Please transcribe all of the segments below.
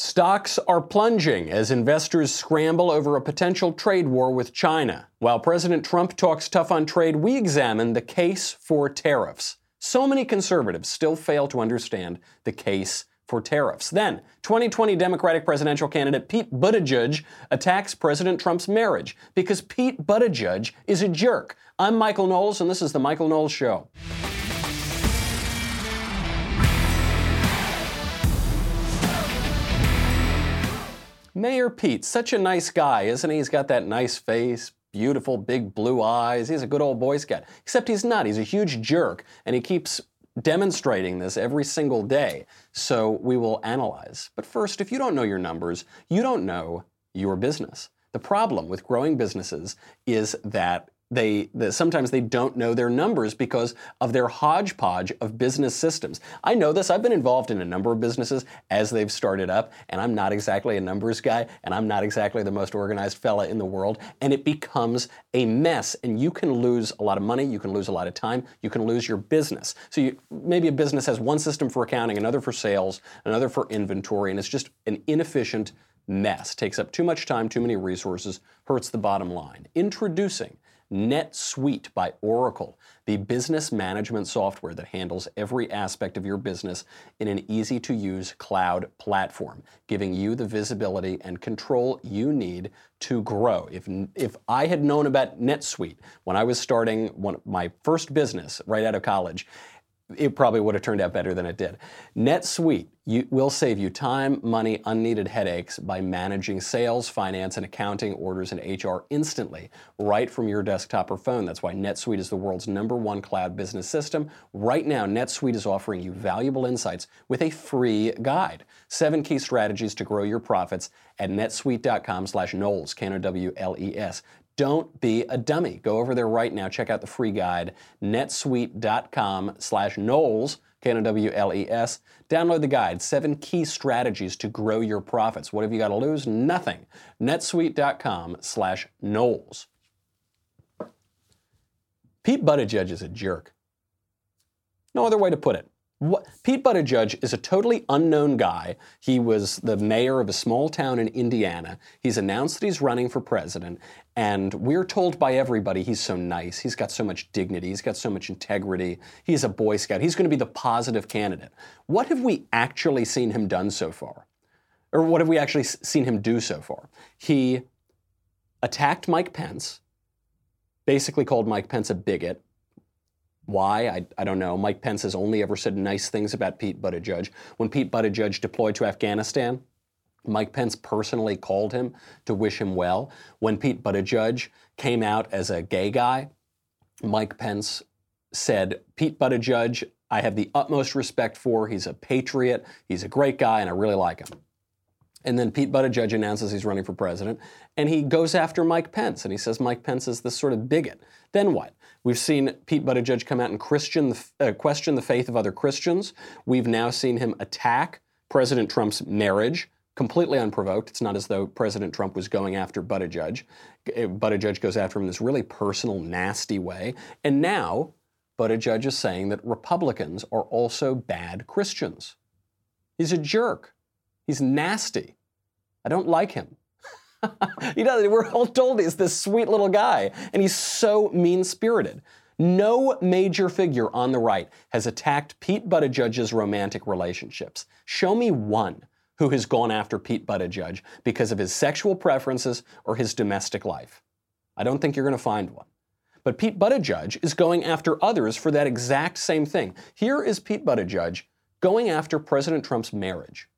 Stocks are plunging as investors scramble over a potential trade war with China. While President Trump talks tough on trade, we examine the case for tariffs. So many conservatives still fail to understand the case for tariffs. Then, 2020 Democratic presidential candidate Pete Buttigieg attacks President Trump's marriage because Pete Buttigieg is a jerk. I'm Michael Knowles, and this is The Michael Knowles Show. Mayor Pete, such a nice guy, isn't he? He's got that nice face, beautiful big blue eyes. He's a good old Boy Scout. Except he's not. He's a huge jerk, and he keeps demonstrating this every single day. So we will analyze. But first, if you don't know your numbers, you don't know your business. The problem with growing businesses is that they, sometimes they don't know their numbers because of their hodgepodge of business systems. I know this. I've been involved in a number of businesses as they've started up, and I'm not exactly a numbers guy, and I'm not exactly the most organized fella in the world, and it becomes a mess. And you can lose a lot of money, you can lose a lot of time, you can lose your business. So you, maybe a business has one system for accounting, another for sales, another for inventory, and it's just an inefficient mess. Takes up too much time, too many resources, hurts the bottom line. Introducing NetSuite by Oracle, the business management software that handles every aspect of your business in an easy to use cloud platform, giving you the visibility and control you need to grow. If, if I had known about NetSuite when I was starting one, my first business right out of college, it probably would have turned out better than it did. NetSuite you, will save you time, money, unneeded headaches by managing sales, finance, and accounting orders and HR instantly, right from your desktop or phone. That's why NetSuite is the world's number one cloud business system. Right now, NetSuite is offering you valuable insights with a free guide. Seven key strategies to grow your profits at netsuite.com slash Knowles, K-N-O-W-L-E-S. Don't be a dummy. Go over there right now. Check out the free guide, netsuite.com slash Knowles, K-N-O-W-L-E-S. Download the guide, seven key strategies to grow your profits. What have you got to lose? Nothing. netsuite.com slash Knowles. Pete Buttigieg is a jerk. No other way to put it. What, Pete Buttigieg is a totally unknown guy. He was the mayor of a small town in Indiana. He's announced that he's running for president, and we're told by everybody he's so nice. He's got so much dignity. He's got so much integrity. He's a Boy Scout. He's going to be the positive candidate. What have we actually seen him done so far? Or what have we actually seen him do so far? He attacked Mike Pence, basically called Mike Pence a bigot, why? I, I don't know. Mike Pence has only ever said nice things about Pete Buttigieg. When Pete Buttigieg deployed to Afghanistan, Mike Pence personally called him to wish him well. When Pete Buttigieg came out as a gay guy, Mike Pence said, Pete Buttigieg, I have the utmost respect for. He's a patriot. He's a great guy, and I really like him. And then Pete Buttigieg announces he's running for president, and he goes after Mike Pence, and he says Mike Pence is this sort of bigot. Then what? We've seen Pete Buttigieg come out and Christian, uh, question the faith of other Christians. We've now seen him attack President Trump's marriage completely unprovoked. It's not as though President Trump was going after Buttigieg. Uh, Buttigieg goes after him in this really personal, nasty way. And now Buttigieg is saying that Republicans are also bad Christians. He's a jerk. He's nasty. I don't like him. he does. We're all told he's this sweet little guy, and he's so mean spirited. No major figure on the right has attacked Pete Buttigieg's romantic relationships. Show me one who has gone after Pete Buttigieg because of his sexual preferences or his domestic life. I don't think you're going to find one. But Pete Buttigieg is going after others for that exact same thing. Here is Pete Buttigieg going after President Trump's marriage.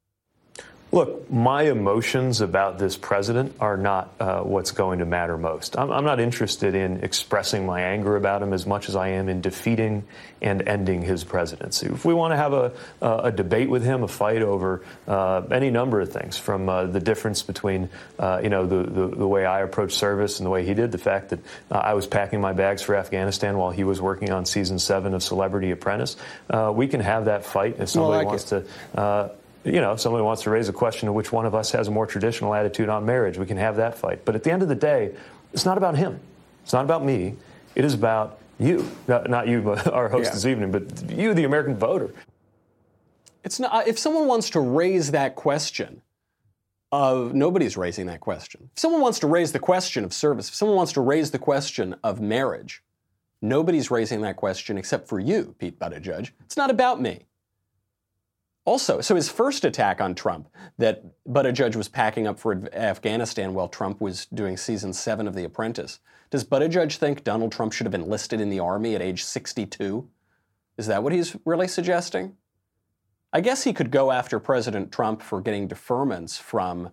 Look, my emotions about this president are not uh, what's going to matter most. I'm, I'm, not interested in expressing my anger about him as much as I am in defeating and ending his presidency. If we want to have a, a debate with him, a fight over uh, any number of things, from uh, the difference between, uh, you know, the, the, the, way I approach service and the way he did, the fact that uh, I was packing my bags for Afghanistan while he was working on season seven of Celebrity Apprentice, uh, we can have that fight if somebody like wants it. to you know, if somebody wants to raise a question of which one of us has a more traditional attitude on marriage. We can have that fight. But at the end of the day, it's not about him. It's not about me. It is about you. Not, not you, our host yeah. this evening, but you, the American voter. It's not, if someone wants to raise that question, of nobody's raising that question. If someone wants to raise the question of service, if someone wants to raise the question of marriage, nobody's raising that question except for you, Pete Buttigieg. It's not about me. Also, so his first attack on Trump, that Buttigieg was packing up for Afghanistan while Trump was doing season seven of The Apprentice. Does Buttigieg think Donald Trump should have enlisted in the army at age 62? Is that what he's really suggesting? I guess he could go after President Trump for getting deferments from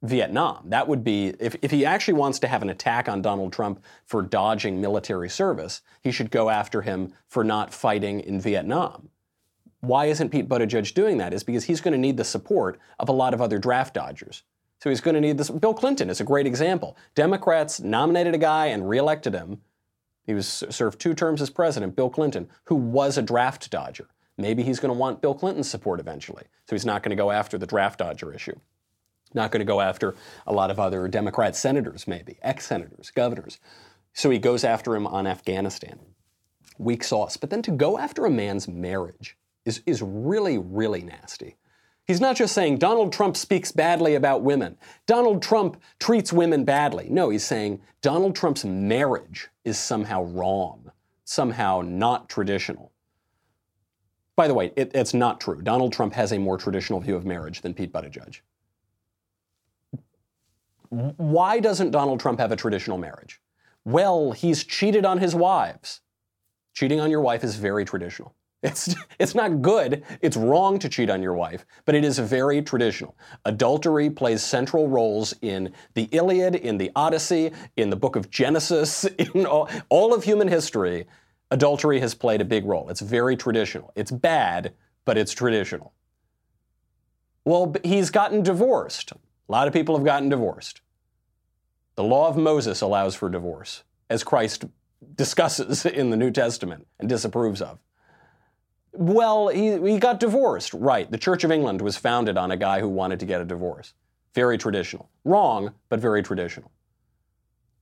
Vietnam. That would be, if, if he actually wants to have an attack on Donald Trump for dodging military service, he should go after him for not fighting in Vietnam. Why isn't Pete Buttigieg doing that? Is because he's going to need the support of a lot of other draft dodgers. So he's going to need this. Bill Clinton is a great example. Democrats nominated a guy and reelected him. He was served two terms as president, Bill Clinton, who was a draft dodger. Maybe he's going to want Bill Clinton's support eventually. So he's not going to go after the draft dodger issue. Not going to go after a lot of other Democrat senators, maybe, ex senators, governors. So he goes after him on Afghanistan. Weak sauce. But then to go after a man's marriage is, is really, really nasty. He's not just saying Donald Trump speaks badly about women. Donald Trump treats women badly. No, he's saying Donald Trump's marriage is somehow wrong, somehow not traditional. By the way, it, it's not true. Donald Trump has a more traditional view of marriage than Pete Buttigieg. Why doesn't Donald Trump have a traditional marriage? Well, he's cheated on his wives. Cheating on your wife is very traditional. It's, it's not good. It's wrong to cheat on your wife, but it is very traditional. Adultery plays central roles in the Iliad, in the Odyssey, in the book of Genesis, in all, all of human history adultery has played a big role. It's very traditional. It's bad, but it's traditional. Well, he's gotten divorced. A lot of people have gotten divorced. The law of Moses allows for divorce, as Christ discusses in the New Testament and disapproves of. Well, he, he got divorced. Right. The Church of England was founded on a guy who wanted to get a divorce. Very traditional. Wrong, but very traditional.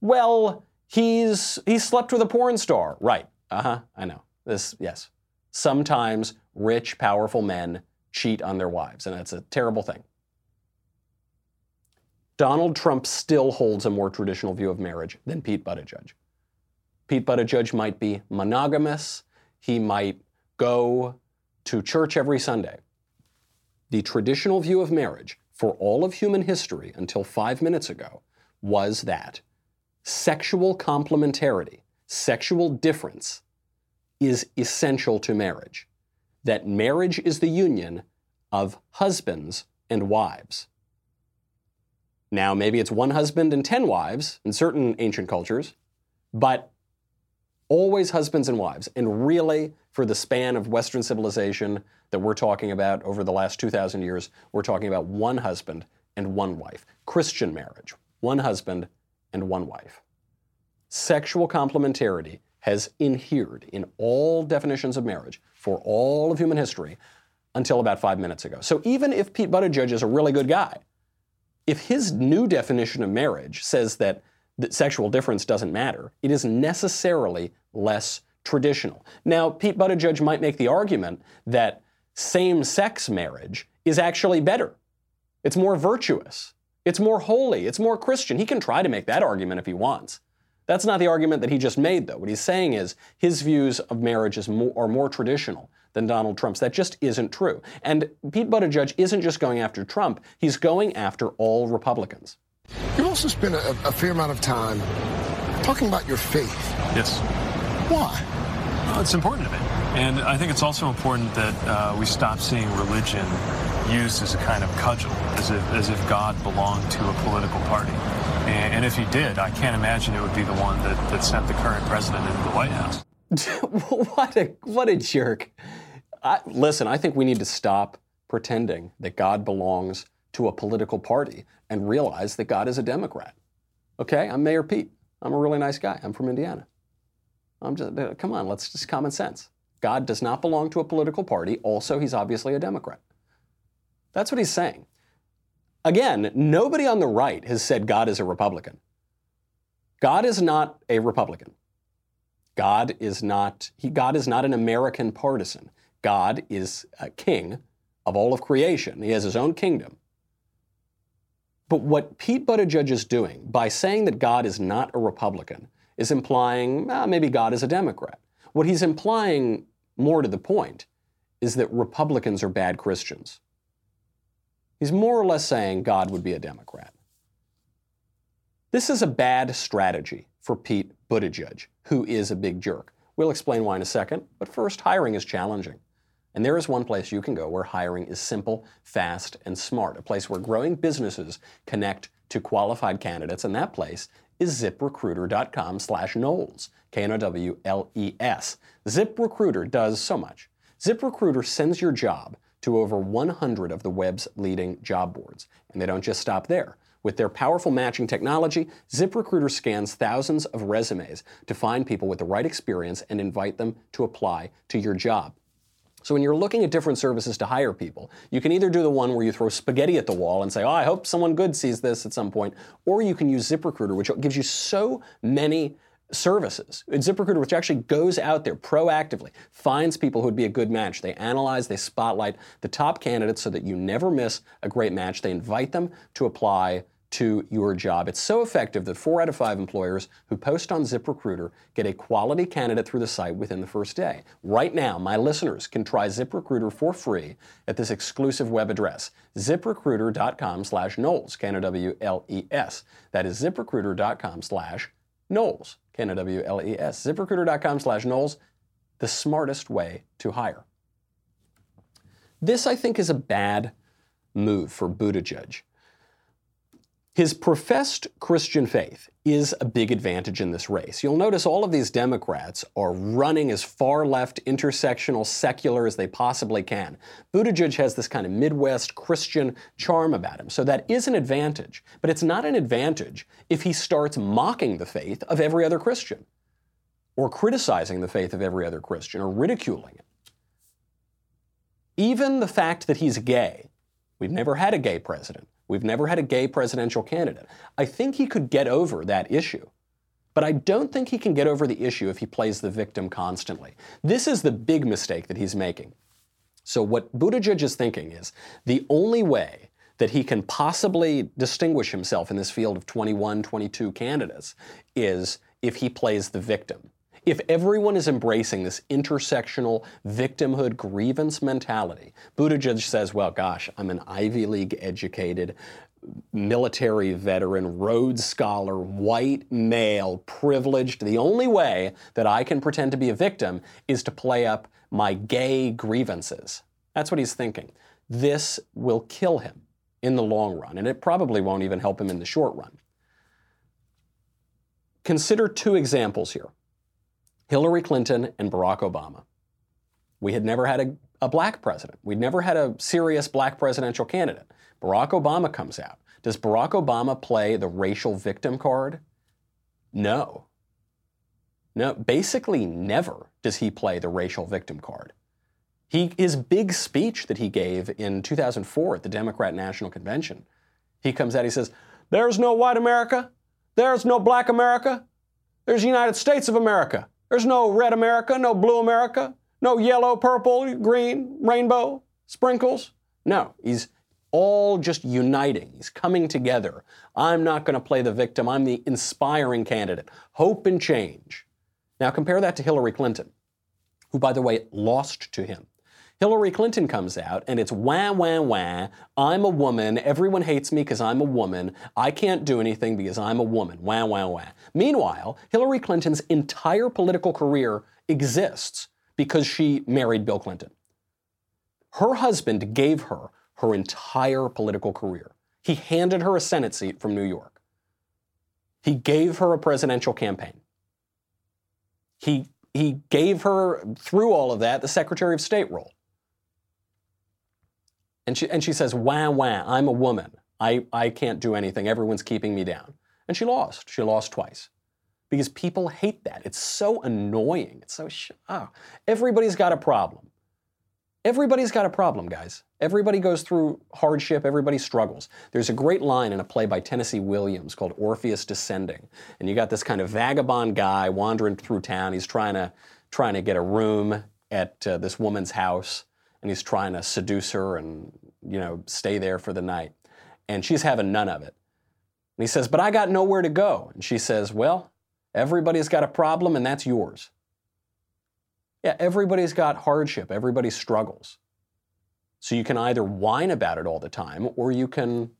Well, he's he slept with a porn star. Right. Uh huh. I know. This, yes. Sometimes rich, powerful men cheat on their wives, and that's a terrible thing. Donald Trump still holds a more traditional view of marriage than Pete Buttigieg. Pete Buttigieg might be monogamous. He might go to church every Sunday. The traditional view of marriage for all of human history until five minutes ago was that sexual complementarity sexual difference is essential to marriage, that marriage is the union of husbands and wives. Now, maybe it's one husband and 10 wives in certain ancient cultures, but always husbands and wives. And really, for the span of Western civilization that we're talking about over the last 2,000 years, we're talking about one husband and one wife. Christian marriage, one husband and one wife sexual complementarity has inhered in all definitions of marriage for all of human history until about five minutes ago. So even if Pete Buttigieg is a really good guy, if his new definition of marriage says that, that sexual difference doesn't matter, it is necessarily less traditional. Now, Pete Buttigieg might make the argument that same sex marriage is actually better. It's more virtuous. It's more holy. It's more Christian. He can try to make that argument if he wants. That's not the argument that he just made, though. What he's saying is his views of marriage is more, are more traditional than Donald Trump's. That just isn't true. And Pete Buttigieg isn't just going after Trump, he's going after all Republicans. You've also spent a, a fair amount of time talking about your faith. Yes. Why? Well, it's important to me. And I think it's also important that uh, we stop seeing religion used as a kind of cudgel, as if, as if God belonged to a political party. And, and if he did, I can't imagine it would be the one that, that sent the current president into the White House. what a what a jerk! I, listen, I think we need to stop pretending that God belongs to a political party and realize that God is a Democrat. Okay, I'm Mayor Pete. I'm a really nice guy. I'm from Indiana. I'm just uh, come on, let's just common sense. God does not belong to a political party. Also, he's obviously a Democrat. That's what he's saying. Again, nobody on the right has said God is a Republican. God is not a Republican. God is not, he, God is not an American partisan. God is a king of all of creation. He has his own kingdom. But what Pete Buttigieg is doing by saying that God is not a Republican is implying ah, maybe God is a Democrat. What he's implying, more to the point, is that Republicans are bad Christians. He's more or less saying God would be a Democrat. This is a bad strategy for Pete Buttigieg, who is a big jerk. We'll explain why in a second, but first, hiring is challenging. And there is one place you can go where hiring is simple, fast, and smart, a place where growing businesses connect to qualified candidates, and that place is ziprecruiter.com slash Knowles, K-N-O-W-L-E-S. ZipRecruiter does so much. ZipRecruiter sends your job to over 100 of the web's leading job boards, and they don't just stop there. With their powerful matching technology, ZipRecruiter scans thousands of resumes to find people with the right experience and invite them to apply to your job. So when you're looking at different services to hire people, you can either do the one where you throw spaghetti at the wall and say, "Oh, I hope someone good sees this at some point," or you can use ZipRecruiter, which gives you so many services. ZipRecruiter, which actually goes out there proactively, finds people who would be a good match. They analyze, they spotlight the top candidates so that you never miss a great match. They invite them to apply to your job. It's so effective that four out of five employers who post on ZipRecruiter get a quality candidate through the site within the first day. Right now, my listeners can try ZipRecruiter for free at this exclusive web address, ziprecruiter.com slash Knowles, K-N-O-W-L-E-S. That is ziprecruiter.com slash Knowles, K-N-O-W-L-E-S. ZipRecruiter.com slash Knowles, the smartest way to hire. This, I think, is a bad move for Buttigieg. His professed Christian faith is a big advantage in this race. You'll notice all of these Democrats are running as far left, intersectional, secular as they possibly can. Buttigieg has this kind of Midwest Christian charm about him, so that is an advantage. But it's not an advantage if he starts mocking the faith of every other Christian, or criticizing the faith of every other Christian, or ridiculing it. Even the fact that he's gay, we've never had a gay president We've never had a gay presidential candidate. I think he could get over that issue. But I don't think he can get over the issue if he plays the victim constantly. This is the big mistake that he's making. So, what Buttigieg is thinking is the only way that he can possibly distinguish himself in this field of 21, 22 candidates is if he plays the victim. If everyone is embracing this intersectional victimhood grievance mentality, Buttigieg says, well, gosh, I'm an Ivy League educated, military veteran, Rhodes Scholar, white male, privileged. The only way that I can pretend to be a victim is to play up my gay grievances. That's what he's thinking. This will kill him in the long run, and it probably won't even help him in the short run. Consider two examples here. Hillary Clinton and Barack Obama. We had never had a, a black president. We'd never had a serious black presidential candidate. Barack Obama comes out. Does Barack Obama play the racial victim card? No. No, basically never does he play the racial victim card. He, his big speech that he gave in 2004 at the Democrat National Convention, he comes out, he says, There's no white America, there's no black America, there's the United States of America. There's no red America, no blue America, no yellow, purple, green, rainbow, sprinkles. No, he's all just uniting. He's coming together. I'm not going to play the victim. I'm the inspiring candidate. Hope and change. Now compare that to Hillary Clinton, who, by the way, lost to him. Hillary Clinton comes out and it's wah, wah, wah. I'm a woman. Everyone hates me because I'm a woman. I can't do anything because I'm a woman. Wah, wah, wah. Meanwhile, Hillary Clinton's entire political career exists because she married Bill Clinton. Her husband gave her her entire political career. He handed her a Senate seat from New York. He gave her a presidential campaign. He, he gave her, through all of that, the Secretary of State role. And she, and she says, wah, wah, I'm a woman. I, I can't do anything. Everyone's keeping me down. And she lost. She lost twice. Because people hate that. It's so annoying. It's so, sh- oh. everybody's got a problem. Everybody's got a problem, guys. Everybody goes through hardship, everybody struggles. There's a great line in a play by Tennessee Williams called Orpheus Descending. And you got this kind of vagabond guy wandering through town. He's trying to, trying to get a room at uh, this woman's house and he's trying to seduce her and you know stay there for the night and she's having none of it And he says, But I got nowhere to go. And she says, Well, everybody's got a problem, and that's yours. Yeah, everybody's got hardship, everybody struggles. So you can either whine about it all the time or you can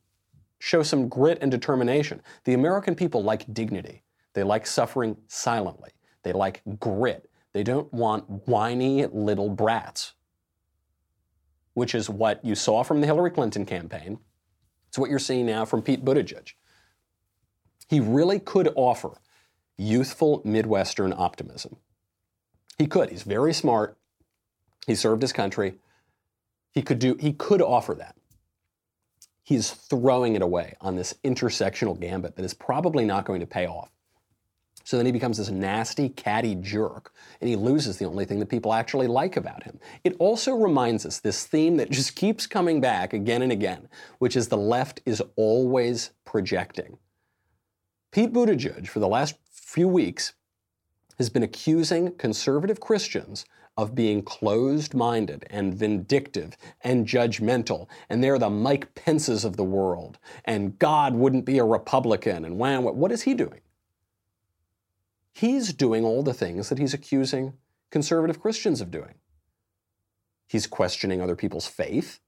show some grit and determination. The American people like dignity. They like suffering silently. They like grit. They don't want whiny little brats, which is what you saw from the Hillary Clinton campaign. It's what you're seeing now from Pete Buttigieg. He really could offer youthful Midwestern optimism. He could. He's very smart. He served his country. He could do he could offer that. He's throwing it away on this intersectional gambit that is probably not going to pay off. So then he becomes this nasty, catty jerk, and he loses the only thing that people actually like about him. It also reminds us this theme that just keeps coming back again and again, which is the left is always projecting. Pete Buttigieg, for the last few weeks, has been accusing conservative Christians of being closed minded and vindictive and judgmental. And they're the Mike Pences of the world. And God wouldn't be a Republican. And wham, what is he doing? He's doing all the things that he's accusing conservative Christians of doing. He's questioning other people's faith.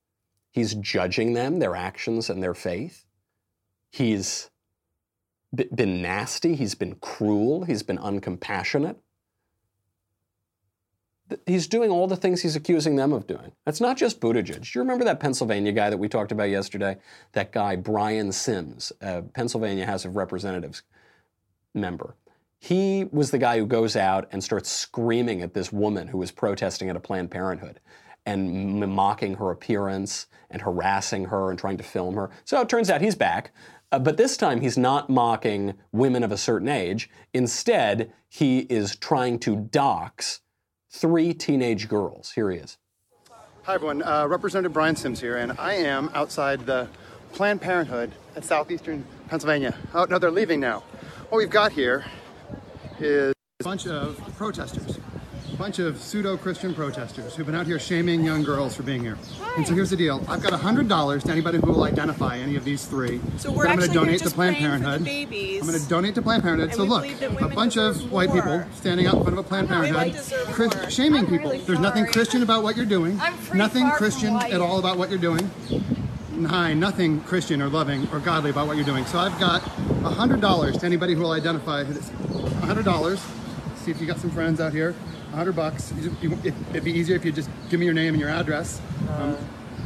He's judging them, their actions, and their faith. He's been nasty. He's been cruel. He's been uncompassionate he's doing all the things he's accusing them of doing. That's not just Buttigieg. Do you remember that Pennsylvania guy that we talked about yesterday? That guy, Brian Sims, a Pennsylvania House of Representatives member. He was the guy who goes out and starts screaming at this woman who was protesting at a Planned Parenthood and mocking her appearance and harassing her and trying to film her. So it turns out he's back. Uh, but this time he's not mocking women of a certain age. Instead, he is trying to dox three teenage girls. Here he is. Hi, everyone. Uh, Representative Brian Sims here, and I am outside the Planned Parenthood at southeastern Pennsylvania. Oh, no, they're leaving now. What we've got here is a bunch of protesters a bunch of pseudo-Christian protesters who've been out here shaming young girls for being here. Hi. And so here's the deal. I've got $100 to anybody who will identify any of these three. So we're I'm going to donate to Planned Parenthood. I'm going to donate to Planned Parenthood. So look, a bunch of white more. people standing out in front of a Planned Parenthood, shaming people. Really There's nothing Christian about what you're doing. nothing Christian at all about what you're doing. Hi, nothing Christian or loving or godly about what you're doing. So I've got $100 to anybody who will identify. $100. See if you got some friends out here. 100 bucks. You, it, would be easier if you just give me your name and your address. Um, uh,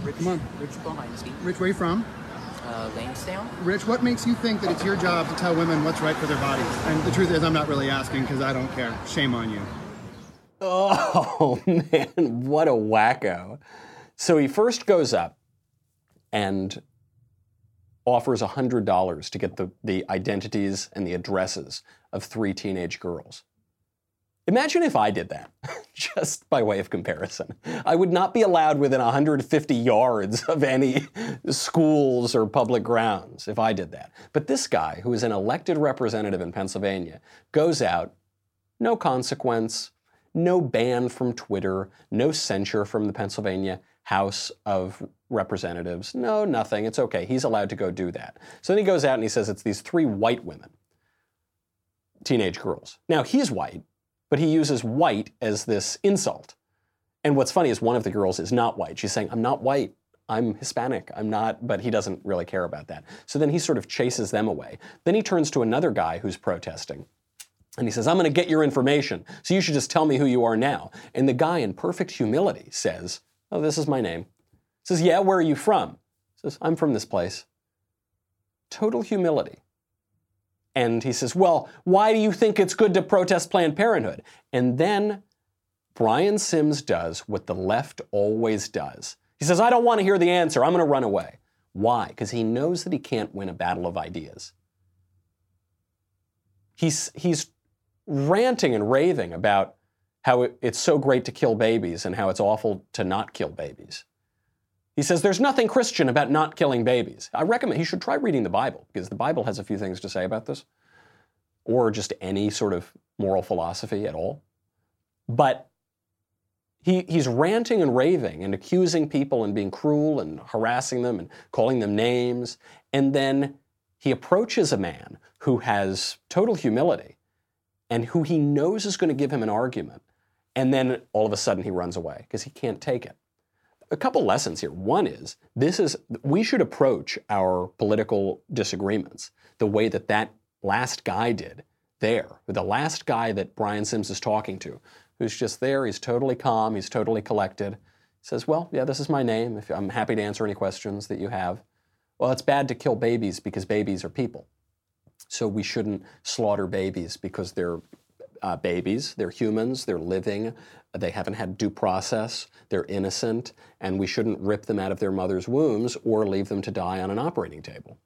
Rich, come on. Rich Bohinski. Rich, where you from? Uh, Lansdowne. Rich, what makes you think that it's your job to tell women what's right for their bodies? And the truth is, I'm not really asking because I don't care. Shame on you. Oh, man, what a wacko. So he first goes up and offers $100 to get the, the identities and the addresses of three teenage girls. Imagine if I did that, just by way of comparison. I would not be allowed within 150 yards of any schools or public grounds if I did that. But this guy, who is an elected representative in Pennsylvania, goes out, no consequence, no ban from Twitter, no censure from the Pennsylvania House of Representatives, no, nothing. It's okay. He's allowed to go do that. So then he goes out and he says it's these three white women, teenage girls. Now, he's white but he uses white as this insult. And what's funny is one of the girls is not white. She's saying, I'm not white. I'm Hispanic. I'm not, but he doesn't really care about that. So then he sort of chases them away. Then he turns to another guy who's protesting. And he says, I'm going to get your information. So you should just tell me who you are now. And the guy, in perfect humility, says, Oh, this is my name. Says, Yeah, where are you from? Says, I'm from this place. Total humility. And he says, Well, why do you think it's good to protest Planned Parenthood? And then Brian Sims does what the left always does. He says, I don't want to hear the answer. I'm going to run away. Why? Because he knows that he can't win a battle of ideas. He's, he's ranting and raving about how it, it's so great to kill babies and how it's awful to not kill babies. He says there's nothing Christian about not killing babies. I recommend he should try reading the Bible because the Bible has a few things to say about this, or just any sort of moral philosophy at all. But he, he's ranting and raving and accusing people and being cruel and harassing them and calling them names. And then he approaches a man who has total humility and who he knows is going to give him an argument. And then all of a sudden he runs away because he can't take it. A couple lessons here. One is this is we should approach our political disagreements the way that that last guy did there, the last guy that Brian Sims is talking to, who's just there. He's totally calm. He's totally collected. Says, "Well, yeah, this is my name. If I'm happy to answer any questions that you have." Well, it's bad to kill babies because babies are people. So we shouldn't slaughter babies because they're uh, babies, they're humans, they're living, they haven't had due process, they're innocent, and we shouldn't rip them out of their mother's wombs or leave them to die on an operating table.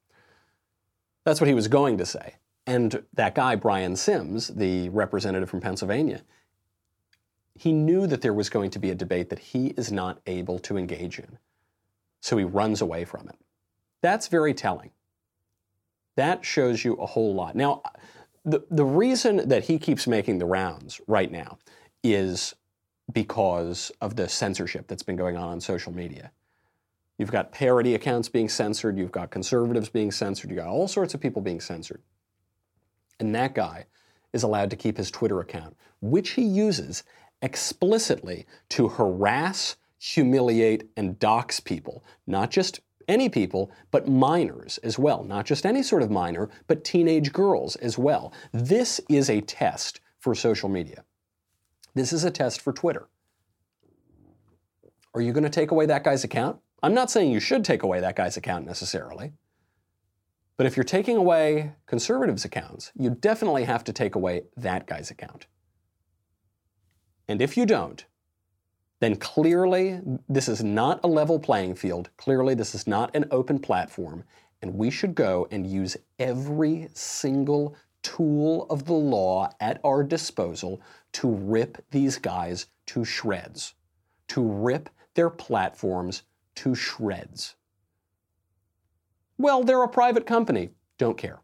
That's what he was going to say. And that guy, Brian Sims, the representative from Pennsylvania, he knew that there was going to be a debate that he is not able to engage in. So he runs away from it. That's very telling. That shows you a whole lot. Now, the, the reason that he keeps making the rounds right now is because of the censorship that's been going on on social media. You've got parody accounts being censored, you've got conservatives being censored, you've got all sorts of people being censored. And that guy is allowed to keep his Twitter account, which he uses explicitly to harass, humiliate, and dox people, not just any people, but minors as well. Not just any sort of minor, but teenage girls as well. This is a test for social media. This is a test for Twitter. Are you going to take away that guy's account? I'm not saying you should take away that guy's account necessarily. But if you're taking away conservatives' accounts, you definitely have to take away that guy's account. And if you don't, then clearly this is not a level playing field. Clearly, this is not an open platform. And we should go and use every single tool of the law at our disposal to rip these guys to shreds, to rip their platforms to shreds. Well, they're a private company. Don't care.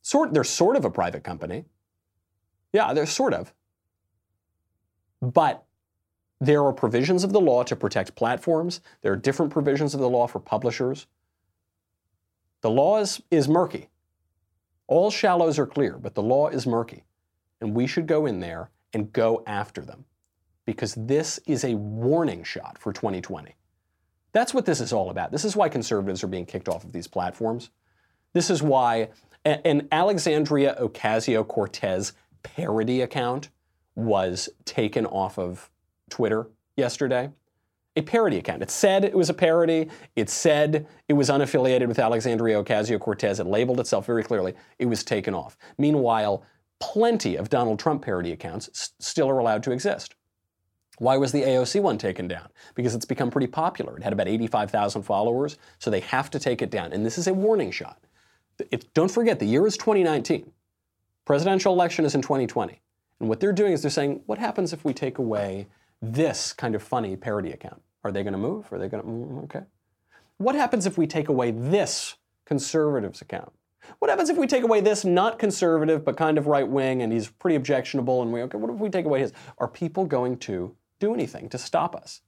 Sort, they're sort of a private company. Yeah, they're sort of. But there are provisions of the law to protect platforms. There are different provisions of the law for publishers. The law is, is murky. All shallows are clear, but the law is murky. And we should go in there and go after them because this is a warning shot for 2020. That's what this is all about. This is why conservatives are being kicked off of these platforms. This is why an Alexandria Ocasio Cortez parody account was taken off of Twitter yesterday. A parody account. It said it was a parody. It said it was unaffiliated with Alexandria Ocasio Cortez. It labeled itself very clearly. It was taken off. Meanwhile, plenty of Donald Trump parody accounts s- still are allowed to exist. Why was the AOC one taken down? Because it's become pretty popular. It had about 85,000 followers, so they have to take it down. And this is a warning shot. It, don't forget, the year is 2019. Presidential election is in 2020. And what they're doing is they're saying, what happens if we take away this kind of funny parody account? Are they going to move? Are they going to, mm, okay. What happens if we take away this conservatives account? What happens if we take away this not conservative but kind of right wing and he's pretty objectionable and we, okay, what if we take away his? Are people going to do anything to stop us?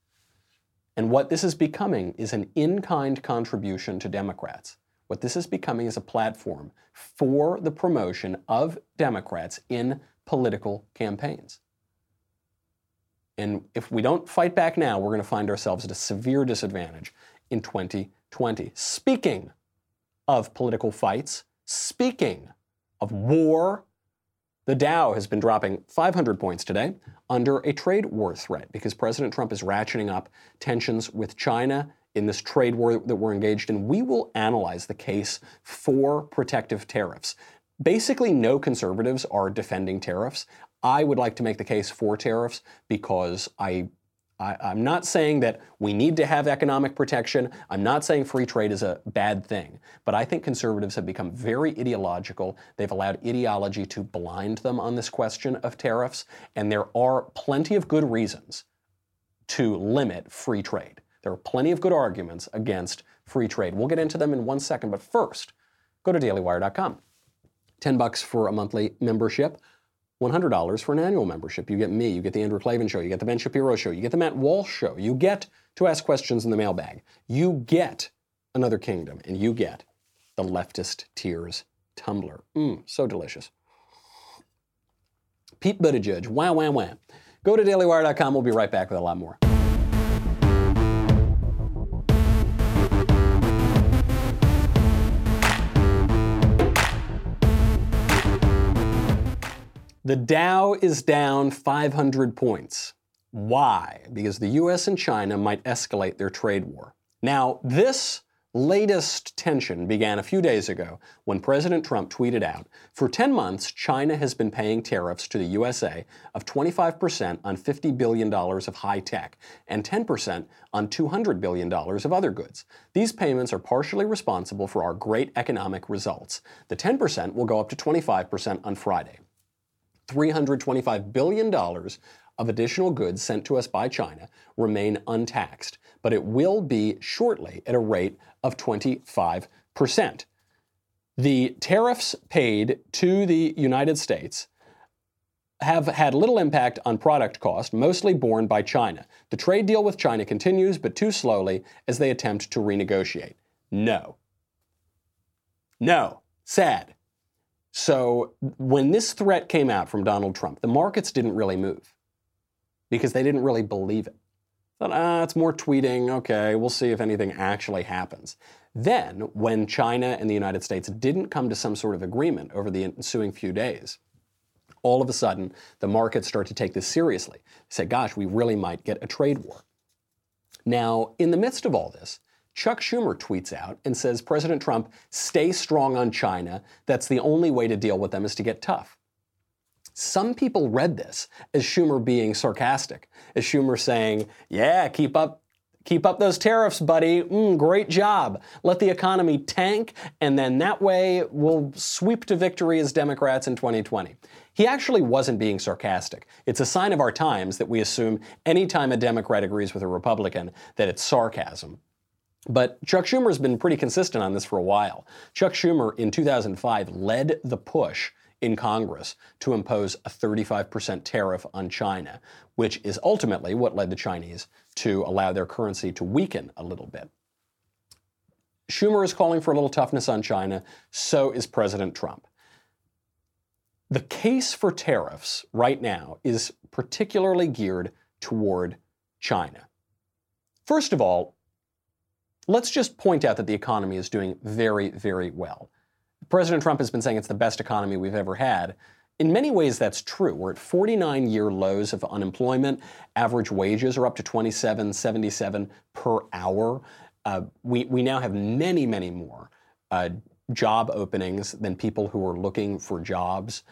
And what this is becoming is an in kind contribution to Democrats. What this is becoming is a platform for the promotion of Democrats in political campaigns. And if we don't fight back now, we're going to find ourselves at a severe disadvantage in 2020. Speaking of political fights, speaking of war, the Dow has been dropping 500 points today under a trade war threat because President Trump is ratcheting up tensions with China in this trade war that we're engaged in. We will analyze the case for protective tariffs. Basically, no conservatives are defending tariffs. I would like to make the case for tariffs because I, I, am not saying that we need to have economic protection. I'm not saying free trade is a bad thing. But I think conservatives have become very ideological. They've allowed ideology to blind them on this question of tariffs. And there are plenty of good reasons to limit free trade. There are plenty of good arguments against free trade. We'll get into them in one second. But first, go to dailywire.com. 10 bucks for a monthly membership. $100 for an annual membership. You get me, you get the Andrew Klavan Show, you get the Ben Shapiro Show, you get the Matt Walsh Show, you get to ask questions in the mailbag, you get Another Kingdom, and you get the leftist tears tumbler. Mmm, so delicious. Pete Buttigieg, wow, wow, wow. Go to dailywire.com. We'll be right back with a lot more. The Dow is down 500 points. Why? Because the US and China might escalate their trade war. Now, this latest tension began a few days ago when President Trump tweeted out For 10 months, China has been paying tariffs to the USA of 25% on $50 billion of high tech and 10% on $200 billion of other goods. These payments are partially responsible for our great economic results. The 10% will go up to 25% on Friday. $325 billion of additional goods sent to us by China remain untaxed, but it will be shortly at a rate of 25%. The tariffs paid to the United States have had little impact on product cost, mostly borne by China. The trade deal with China continues, but too slowly as they attempt to renegotiate. No. No. Sad. So when this threat came out from Donald Trump, the markets didn't really move because they didn't really believe it. Thought, ah, it's more tweeting. Okay, we'll see if anything actually happens. Then, when China and the United States didn't come to some sort of agreement over the ensuing few days, all of a sudden the markets start to take this seriously. Say, gosh, we really might get a trade war. Now, in the midst of all this, Chuck Schumer tweets out and says, President Trump, stay strong on China. That's the only way to deal with them is to get tough. Some people read this as Schumer being sarcastic, as Schumer saying, yeah, keep up Keep up those tariffs, buddy. Mm, great job. Let the economy tank, and then that way we'll sweep to victory as Democrats in 2020. He actually wasn't being sarcastic. It's a sign of our times that we assume anytime a Democrat agrees with a Republican that it's sarcasm. But Chuck Schumer has been pretty consistent on this for a while. Chuck Schumer in 2005 led the push in Congress to impose a 35% tariff on China, which is ultimately what led the Chinese to allow their currency to weaken a little bit. Schumer is calling for a little toughness on China, so is President Trump. The case for tariffs right now is particularly geared toward China. First of all, Let's just point out that the economy is doing very, very well. President Trump has been saying it's the best economy we've ever had. In many ways, that's true. We're at 49 year lows of unemployment. Average wages are up to 27.77 per hour. Uh, we, we now have many, many more uh, job openings than people who are looking for jobs.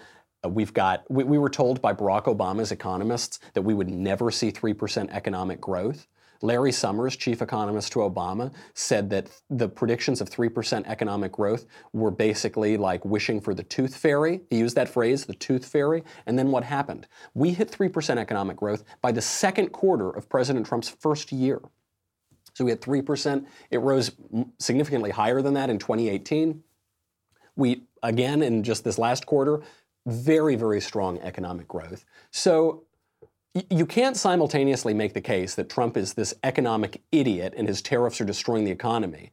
Uh, we've got, we, we were told by Barack Obama's economists that we would never see 3% economic growth. Larry Summers, chief economist to Obama, said that the predictions of 3% economic growth were basically like wishing for the tooth fairy. He used that phrase, the tooth fairy. And then what happened? We hit 3% economic growth by the second quarter of President Trump's first year. So we had 3%. It rose significantly higher than that in 2018. We, again, in just this last quarter, very, very strong economic growth. So you can't simultaneously make the case that Trump is this economic idiot and his tariffs are destroying the economy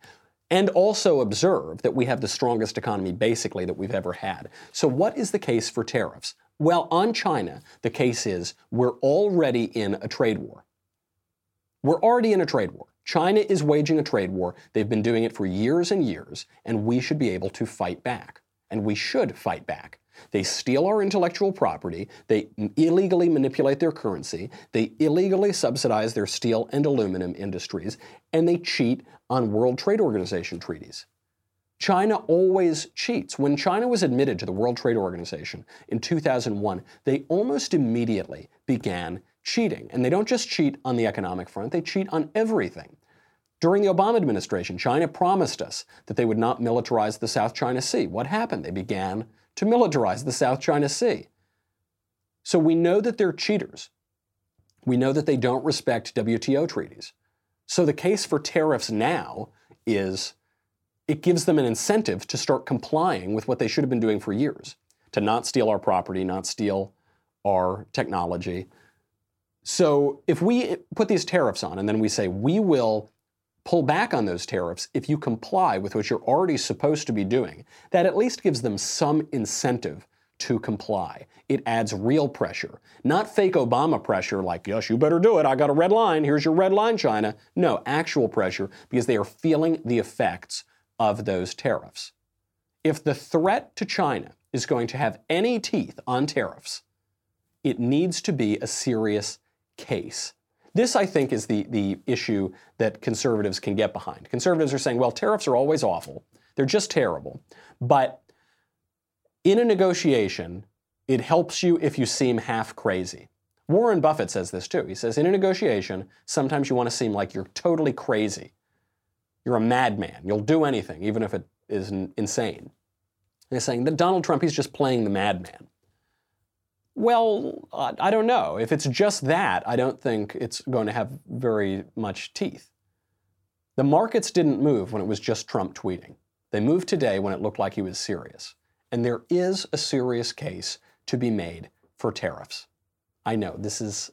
and also observe that we have the strongest economy basically that we've ever had. So, what is the case for tariffs? Well, on China, the case is we're already in a trade war. We're already in a trade war. China is waging a trade war. They've been doing it for years and years, and we should be able to fight back. And we should fight back. They steal our intellectual property, they illegally manipulate their currency, they illegally subsidize their steel and aluminum industries, and they cheat on World Trade Organization treaties. China always cheats. When China was admitted to the World Trade Organization in 2001, they almost immediately began cheating. And they don't just cheat on the economic front, they cheat on everything. During the Obama administration, China promised us that they would not militarize the South China Sea. What happened? They began to militarize the South China Sea. So we know that they're cheaters. We know that they don't respect WTO treaties. So the case for tariffs now is it gives them an incentive to start complying with what they should have been doing for years to not steal our property, not steal our technology. So if we put these tariffs on and then we say we will pull back on those tariffs if you comply with what you're already supposed to be doing. That at least gives them some incentive to comply. It adds real pressure, not fake Obama pressure like, yes, you better do it. I got a red line. Here's your red line, China. No, actual pressure because they are feeling the effects of those tariffs. If the threat to China is going to have any teeth on tariffs, it needs to be a serious case. This, I think, is the, the issue that conservatives can get behind. Conservatives are saying, well, tariffs are always awful. They're just terrible. But in a negotiation, it helps you if you seem half crazy. Warren Buffett says this too. He says, in a negotiation, sometimes you want to seem like you're totally crazy. You're a madman. You'll do anything, even if it is insane. They're saying that Donald Trump, he's just playing the madman. Well, I don't know. If it's just that, I don't think it's going to have very much teeth. The markets didn't move when it was just Trump tweeting. They moved today when it looked like he was serious. And there is a serious case to be made for tariffs. I know this is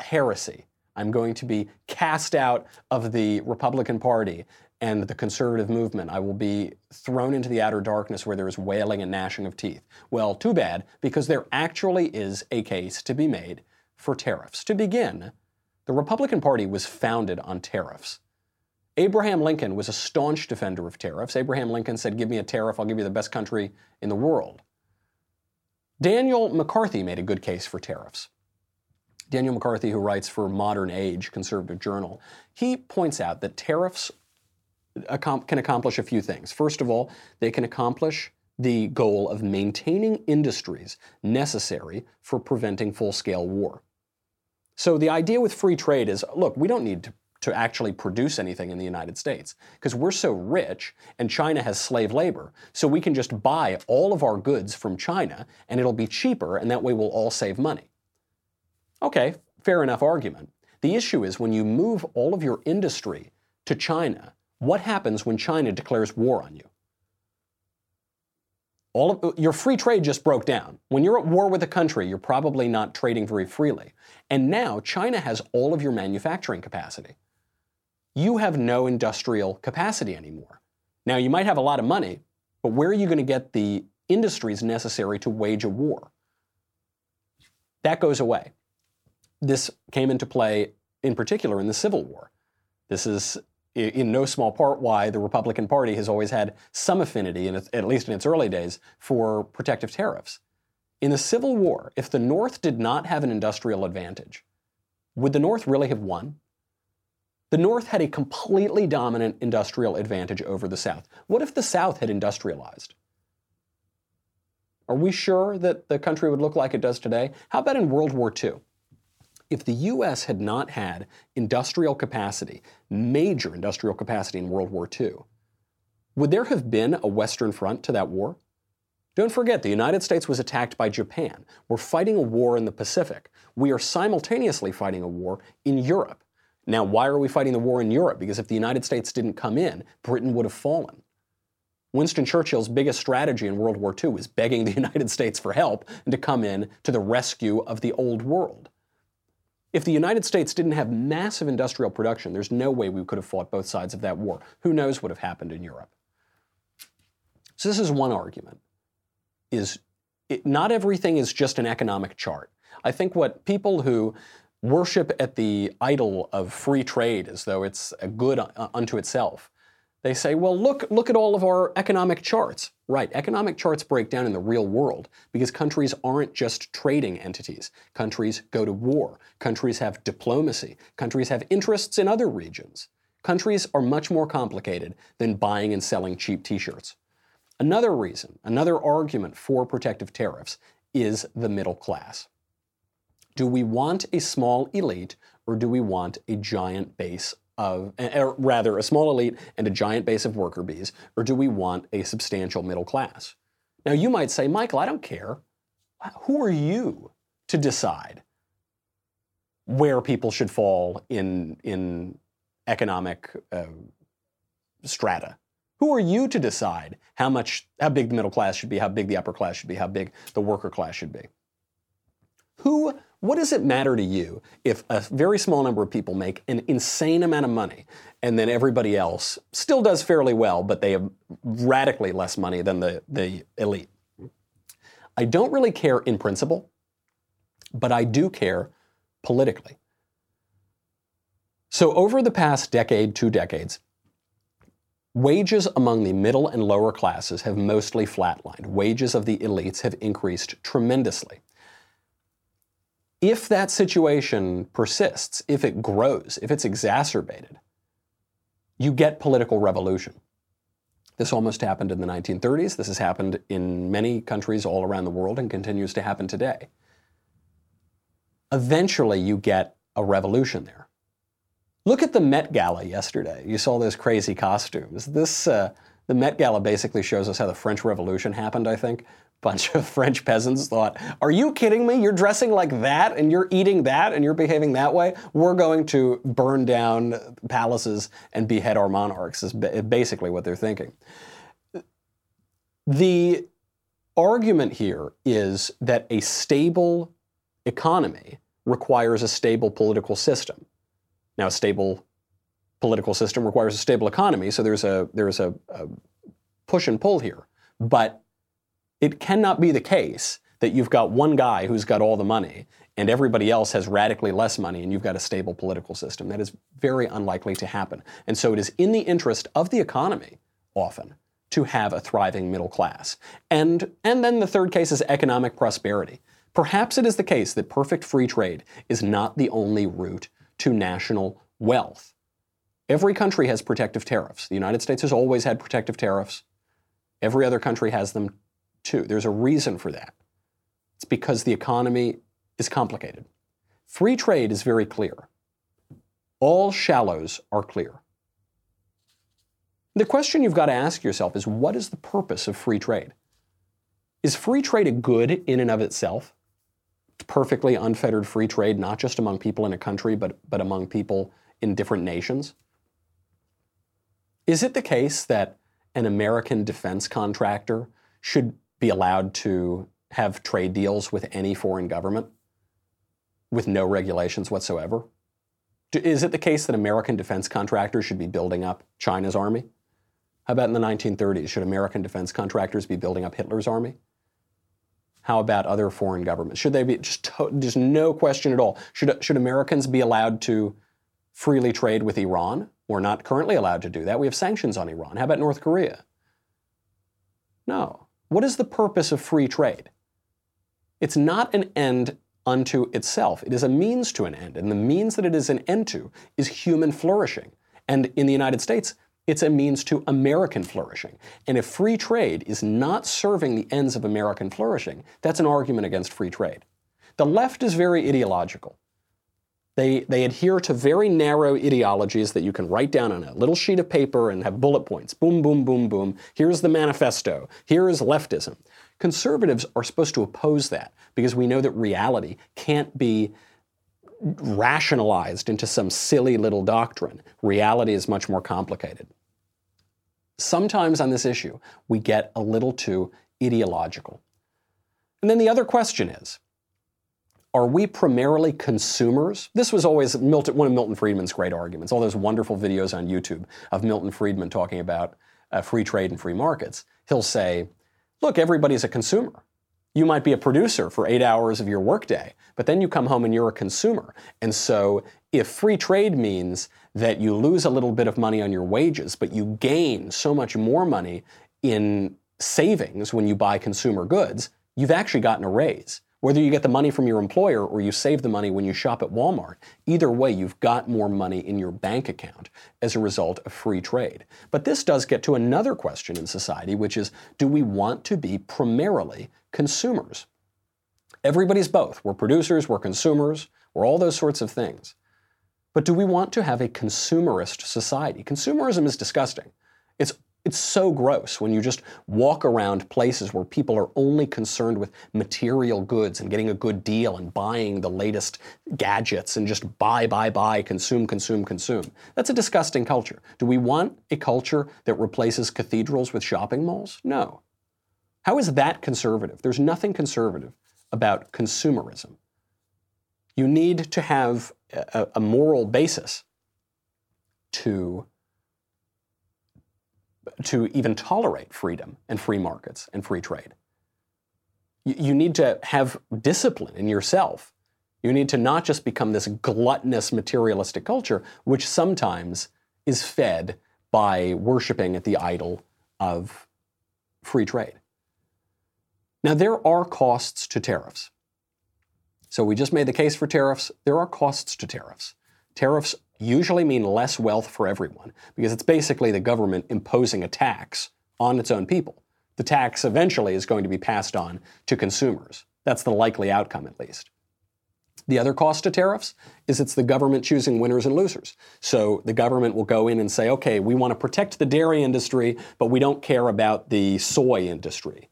heresy. I'm going to be cast out of the Republican Party and the conservative movement. I will be thrown into the outer darkness where there is wailing and gnashing of teeth. Well, too bad, because there actually is a case to be made for tariffs. To begin, the Republican Party was founded on tariffs. Abraham Lincoln was a staunch defender of tariffs. Abraham Lincoln said, Give me a tariff, I'll give you the best country in the world. Daniel McCarthy made a good case for tariffs. Daniel McCarthy, who writes for Modern Age, conservative journal, he points out that tariffs can accomplish a few things. First of all, they can accomplish the goal of maintaining industries necessary for preventing full scale war. So the idea with free trade is look, we don't need to, to actually produce anything in the United States because we're so rich and China has slave labor. So we can just buy all of our goods from China and it'll be cheaper and that way we'll all save money. Okay, fair enough argument. The issue is when you move all of your industry to China what happens when China declares war on you? All of, uh, your free trade just broke down. When you're at war with a country, you're probably not trading very freely. And now China has all of your manufacturing capacity. You have no industrial capacity anymore. Now, you might have a lot of money, but where are you going to get the industries necessary to wage a war? That goes away. This came into play in particular in the Civil War. This is in no small part why the Republican Party has always had some affinity, in, at least in its early days, for protective tariffs. In the Civil War, if the North did not have an industrial advantage, would the North really have won? The North had a completely dominant industrial advantage over the South. What if the South had industrialized? Are we sure that the country would look like it does today? How about in World War II? If the US had not had industrial capacity, major industrial capacity in World War II, would there have been a Western front to that war? Don't forget, the United States was attacked by Japan. We're fighting a war in the Pacific. We are simultaneously fighting a war in Europe. Now, why are we fighting the war in Europe? Because if the United States didn't come in, Britain would have fallen. Winston Churchill's biggest strategy in World War II was begging the United States for help and to come in to the rescue of the old world. If the United States didn't have massive industrial production, there's no way we could have fought both sides of that war. Who knows what would have happened in Europe? So this is one argument. Is it, not everything is just an economic chart. I think what people who worship at the idol of free trade as though it's a good uh, unto itself they say, well, look, look at all of our economic charts. Right, economic charts break down in the real world because countries aren't just trading entities. Countries go to war. Countries have diplomacy. Countries have interests in other regions. Countries are much more complicated than buying and selling cheap t shirts. Another reason, another argument for protective tariffs is the middle class. Do we want a small elite or do we want a giant base of, or rather, a small elite and a giant base of worker bees, or do we want a substantial middle class? Now, you might say, Michael, I don't care. Who are you to decide where people should fall in, in economic uh, strata? Who are you to decide how much, how big the middle class should be, how big the upper class should be, how big the worker class should be? Who What does it matter to you if a very small number of people make an insane amount of money and then everybody else still does fairly well, but they have radically less money than the, the elite? I don't really care in principle, but I do care politically. So, over the past decade, two decades, wages among the middle and lower classes have mostly flatlined. Wages of the elites have increased tremendously. If that situation persists, if it grows, if it's exacerbated, you get political revolution. This almost happened in the 1930s. This has happened in many countries all around the world and continues to happen today. Eventually, you get a revolution there. Look at the Met Gala yesterday. You saw those crazy costumes. This, uh, the Met Gala basically shows us how the French Revolution happened, I think. Bunch of French peasants thought, Are you kidding me? You're dressing like that and you're eating that and you're behaving that way? We're going to burn down palaces and behead our monarchs, is basically what they're thinking. The argument here is that a stable economy requires a stable political system. Now, a stable political system requires a stable economy, so there's a there's a, a push and pull here. But it cannot be the case that you've got one guy who's got all the money and everybody else has radically less money and you've got a stable political system. That is very unlikely to happen. And so it is in the interest of the economy, often, to have a thriving middle class. And, and then the third case is economic prosperity. Perhaps it is the case that perfect free trade is not the only route to national wealth. Every country has protective tariffs. The United States has always had protective tariffs. Every other country has them There's a reason for that. It's because the economy is complicated. Free trade is very clear. All shallows are clear. The question you've got to ask yourself is what is the purpose of free trade? Is free trade a good in and of itself? perfectly unfettered free trade, not just among people in a country, but, but among people in different nations? Is it the case that an American defense contractor should be allowed to have trade deals with any foreign government with no regulations whatsoever? Is it the case that American defense contractors should be building up China's army? How about in the 1930s? Should American defense contractors be building up Hitler's army? How about other foreign governments? Should they be just to, just no question at all? Should should Americans be allowed to freely trade with Iran? We're not currently allowed to do that. We have sanctions on Iran. How about North Korea? No. What is the purpose of free trade? It's not an end unto itself. It is a means to an end. And the means that it is an end to is human flourishing. And in the United States, it's a means to American flourishing. And if free trade is not serving the ends of American flourishing, that's an argument against free trade. The left is very ideological. They, they adhere to very narrow ideologies that you can write down on a little sheet of paper and have bullet points. Boom, boom, boom, boom. Here's the manifesto. Here is leftism. Conservatives are supposed to oppose that because we know that reality can't be rationalized into some silly little doctrine. Reality is much more complicated sometimes on this issue, we get a little too ideological. And then the other question is are we primarily consumers? This was always Milton, one of Milton Friedman's great arguments, all those wonderful videos on YouTube of Milton Friedman talking about uh, free trade and free markets. He'll say, look, everybody's a consumer. You might be a producer for eight hours of your workday, but then you come home and you're a consumer. And so if free trade means that you lose a little bit of money on your wages, but you gain so much more money in savings when you buy consumer goods, you've actually gotten a raise. Whether you get the money from your employer or you save the money when you shop at Walmart, either way, you've got more money in your bank account as a result of free trade. But this does get to another question in society, which is do we want to be primarily consumers? Everybody's both. We're producers, we're consumers, we're all those sorts of things. But do we want to have a consumerist society? Consumerism is disgusting. It's so gross when you just walk around places where people are only concerned with material goods and getting a good deal and buying the latest gadgets and just buy, buy, buy, consume, consume, consume. That's a disgusting culture. Do we want a culture that replaces cathedrals with shopping malls? No. How is that conservative? There's nothing conservative about consumerism. You need to have a, a moral basis to to even tolerate freedom and free markets and free trade. You, need to have discipline in yourself. You need to not just become this gluttonous materialistic culture, which sometimes is fed by worshiping at the idol of free trade. Now, there are costs to tariffs. So we just made the case for tariffs. There are costs to tariffs. Tariffs usually mean less wealth for everyone because it's basically the government imposing a tax on its own people. The tax eventually is going to be passed on to consumers. That's the likely outcome, at least. The other cost to tariffs is it's the government choosing winners and losers. So the government will go in and say, okay, we want to protect the dairy industry, but we don't care about the soy industry.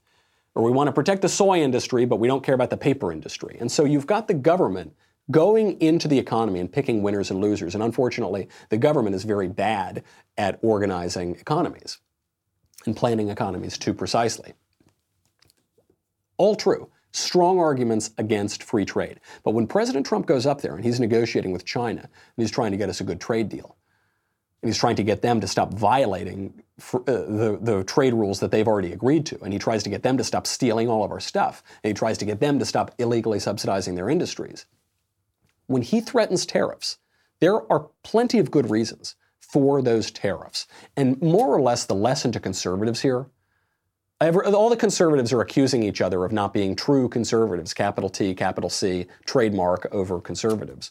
Or we want to protect the soy industry, but we don't care about the paper industry. And so you've got the government going into the economy and picking winners and losers. And unfortunately, the government is very bad at organizing economies and planning economies too precisely. All true. Strong arguments against free trade. But when President Trump goes up there and he's negotiating with China and he's trying to get us a good trade deal, and he's trying to get them to stop violating uh, the, the trade rules that they've already agreed to. And he tries to get them to stop stealing all of our stuff. And he tries to get them to stop illegally subsidizing their industries when he threatens tariffs, there are plenty of good reasons for those tariffs. And more or less, the lesson to conservatives here all the conservatives are accusing each other of not being true conservatives, capital T, capital C, trademark over conservatives.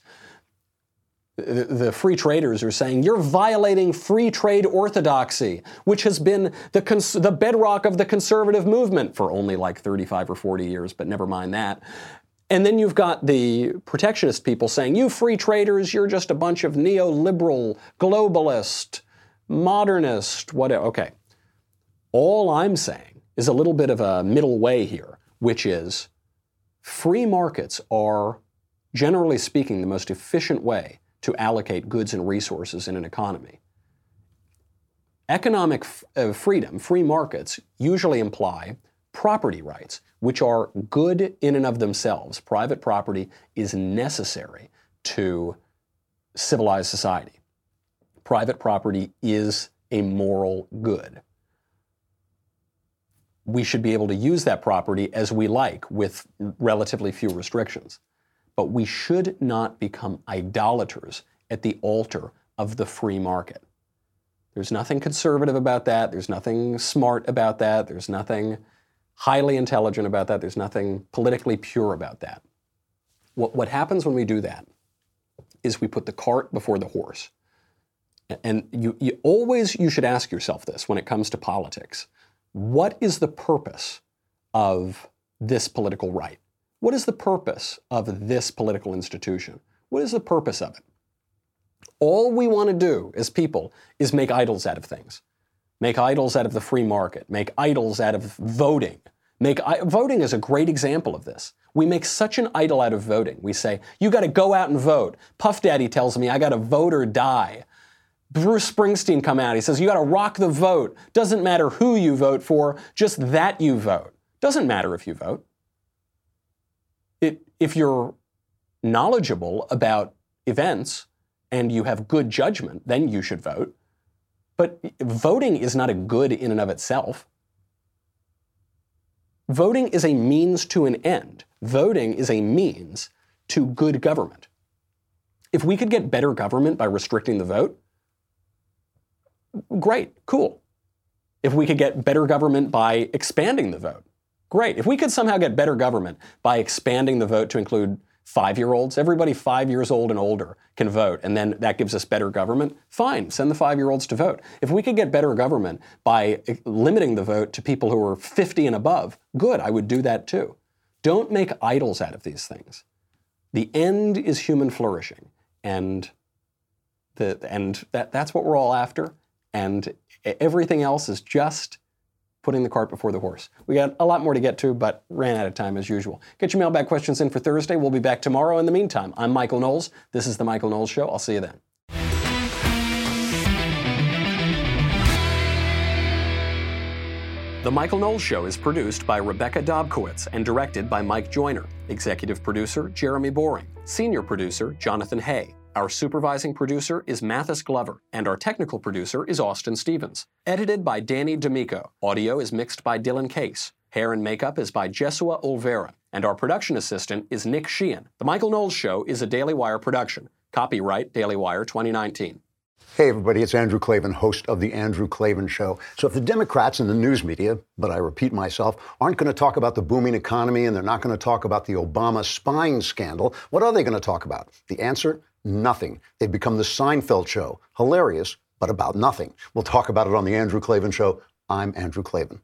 The, the, free traders are saying you're violating free trade orthodoxy, which has been the, cons- the bedrock of the conservative movement for only like 35 or 40 years, but never mind that. And then you've got the protectionist people saying, you free traders, you're just a bunch of neoliberal, globalist, modernist, whatever. Okay. All I'm saying is a little bit of a middle way here, which is free markets are, generally speaking, the most efficient way to allocate goods and resources in an economy. Economic f- uh, freedom, free markets, usually imply property rights, which are good in and of themselves. Private property is necessary to civilized society. Private property is a moral good. We should be able to use that property as we like with relatively few restrictions. But we should not become idolaters at the altar of the free market. There's nothing conservative about that. There's nothing smart about that. There's nothing highly intelligent about that. There's nothing politically pure about that. What, what happens when we do that is we put the cart before the horse. And you, you always you should ask yourself this when it comes to politics. What is the purpose of this political right? What is the purpose of this political institution? What is the purpose of it? All we want to do as people is make idols out of things make idols out of the free market, make idols out of voting. Make voting is a great example of this. We make such an idol out of voting. We say, you got to go out and vote. Puff Daddy tells me I got to vote or die. Bruce Springsteen come out. He says, you got to rock the vote. Doesn't matter who you vote for, just that you vote. Doesn't matter if you vote. It, if you're knowledgeable about events and you have good judgment, then you should vote. But voting is not a good in and of itself. Voting is a means to an end. Voting is a means to good government. If we could get better government by restricting the vote, great, cool. If we could get better government by expanding the vote, great. If we could somehow get better government by expanding the vote to include five year olds. Everybody five years old and older can vote, and then that gives us better government. Fine, send the five year olds to vote. If we could get better government by limiting the vote to people who are 50 and above, good, I would do that too. Don't make idols out of these things. The end is human flourishing, and, the, and that, that's what we're all after, and everything else is just putting the cart before the horse. We got a lot more to get to, but ran out of time as usual. Get your mailbag questions in for Thursday. We'll be back tomorrow. In the meantime, I'm Michael Knowles. This is The Michael Knowles Show. I'll see you then. The Michael Knowles Show is produced by Rebecca Dobkowitz and directed by Mike Joyner. Executive producer Jeremy Boring. Senior producer Jonathan Hay. Our supervising producer is Mathis Glover, and our technical producer is Austin Stevens. Edited by Danny D'Amico. Audio is mixed by Dylan Case. Hair and makeup is by Jesua Olvera, and our production assistant is Nick Sheehan. The Michael Knowles Show is a Daily Wire production. Copyright Daily Wire 2019. Hey, everybody, it's Andrew Klavan, host of The Andrew Klavan Show. So, if the Democrats and the news media, but I repeat myself, aren't going to talk about the booming economy and they're not going to talk about the Obama spying scandal, what are they going to talk about? The answer nothing. They've become the Seinfeld show. Hilarious, but about nothing. We'll talk about it on The Andrew Klavan Show. I'm Andrew Klavan.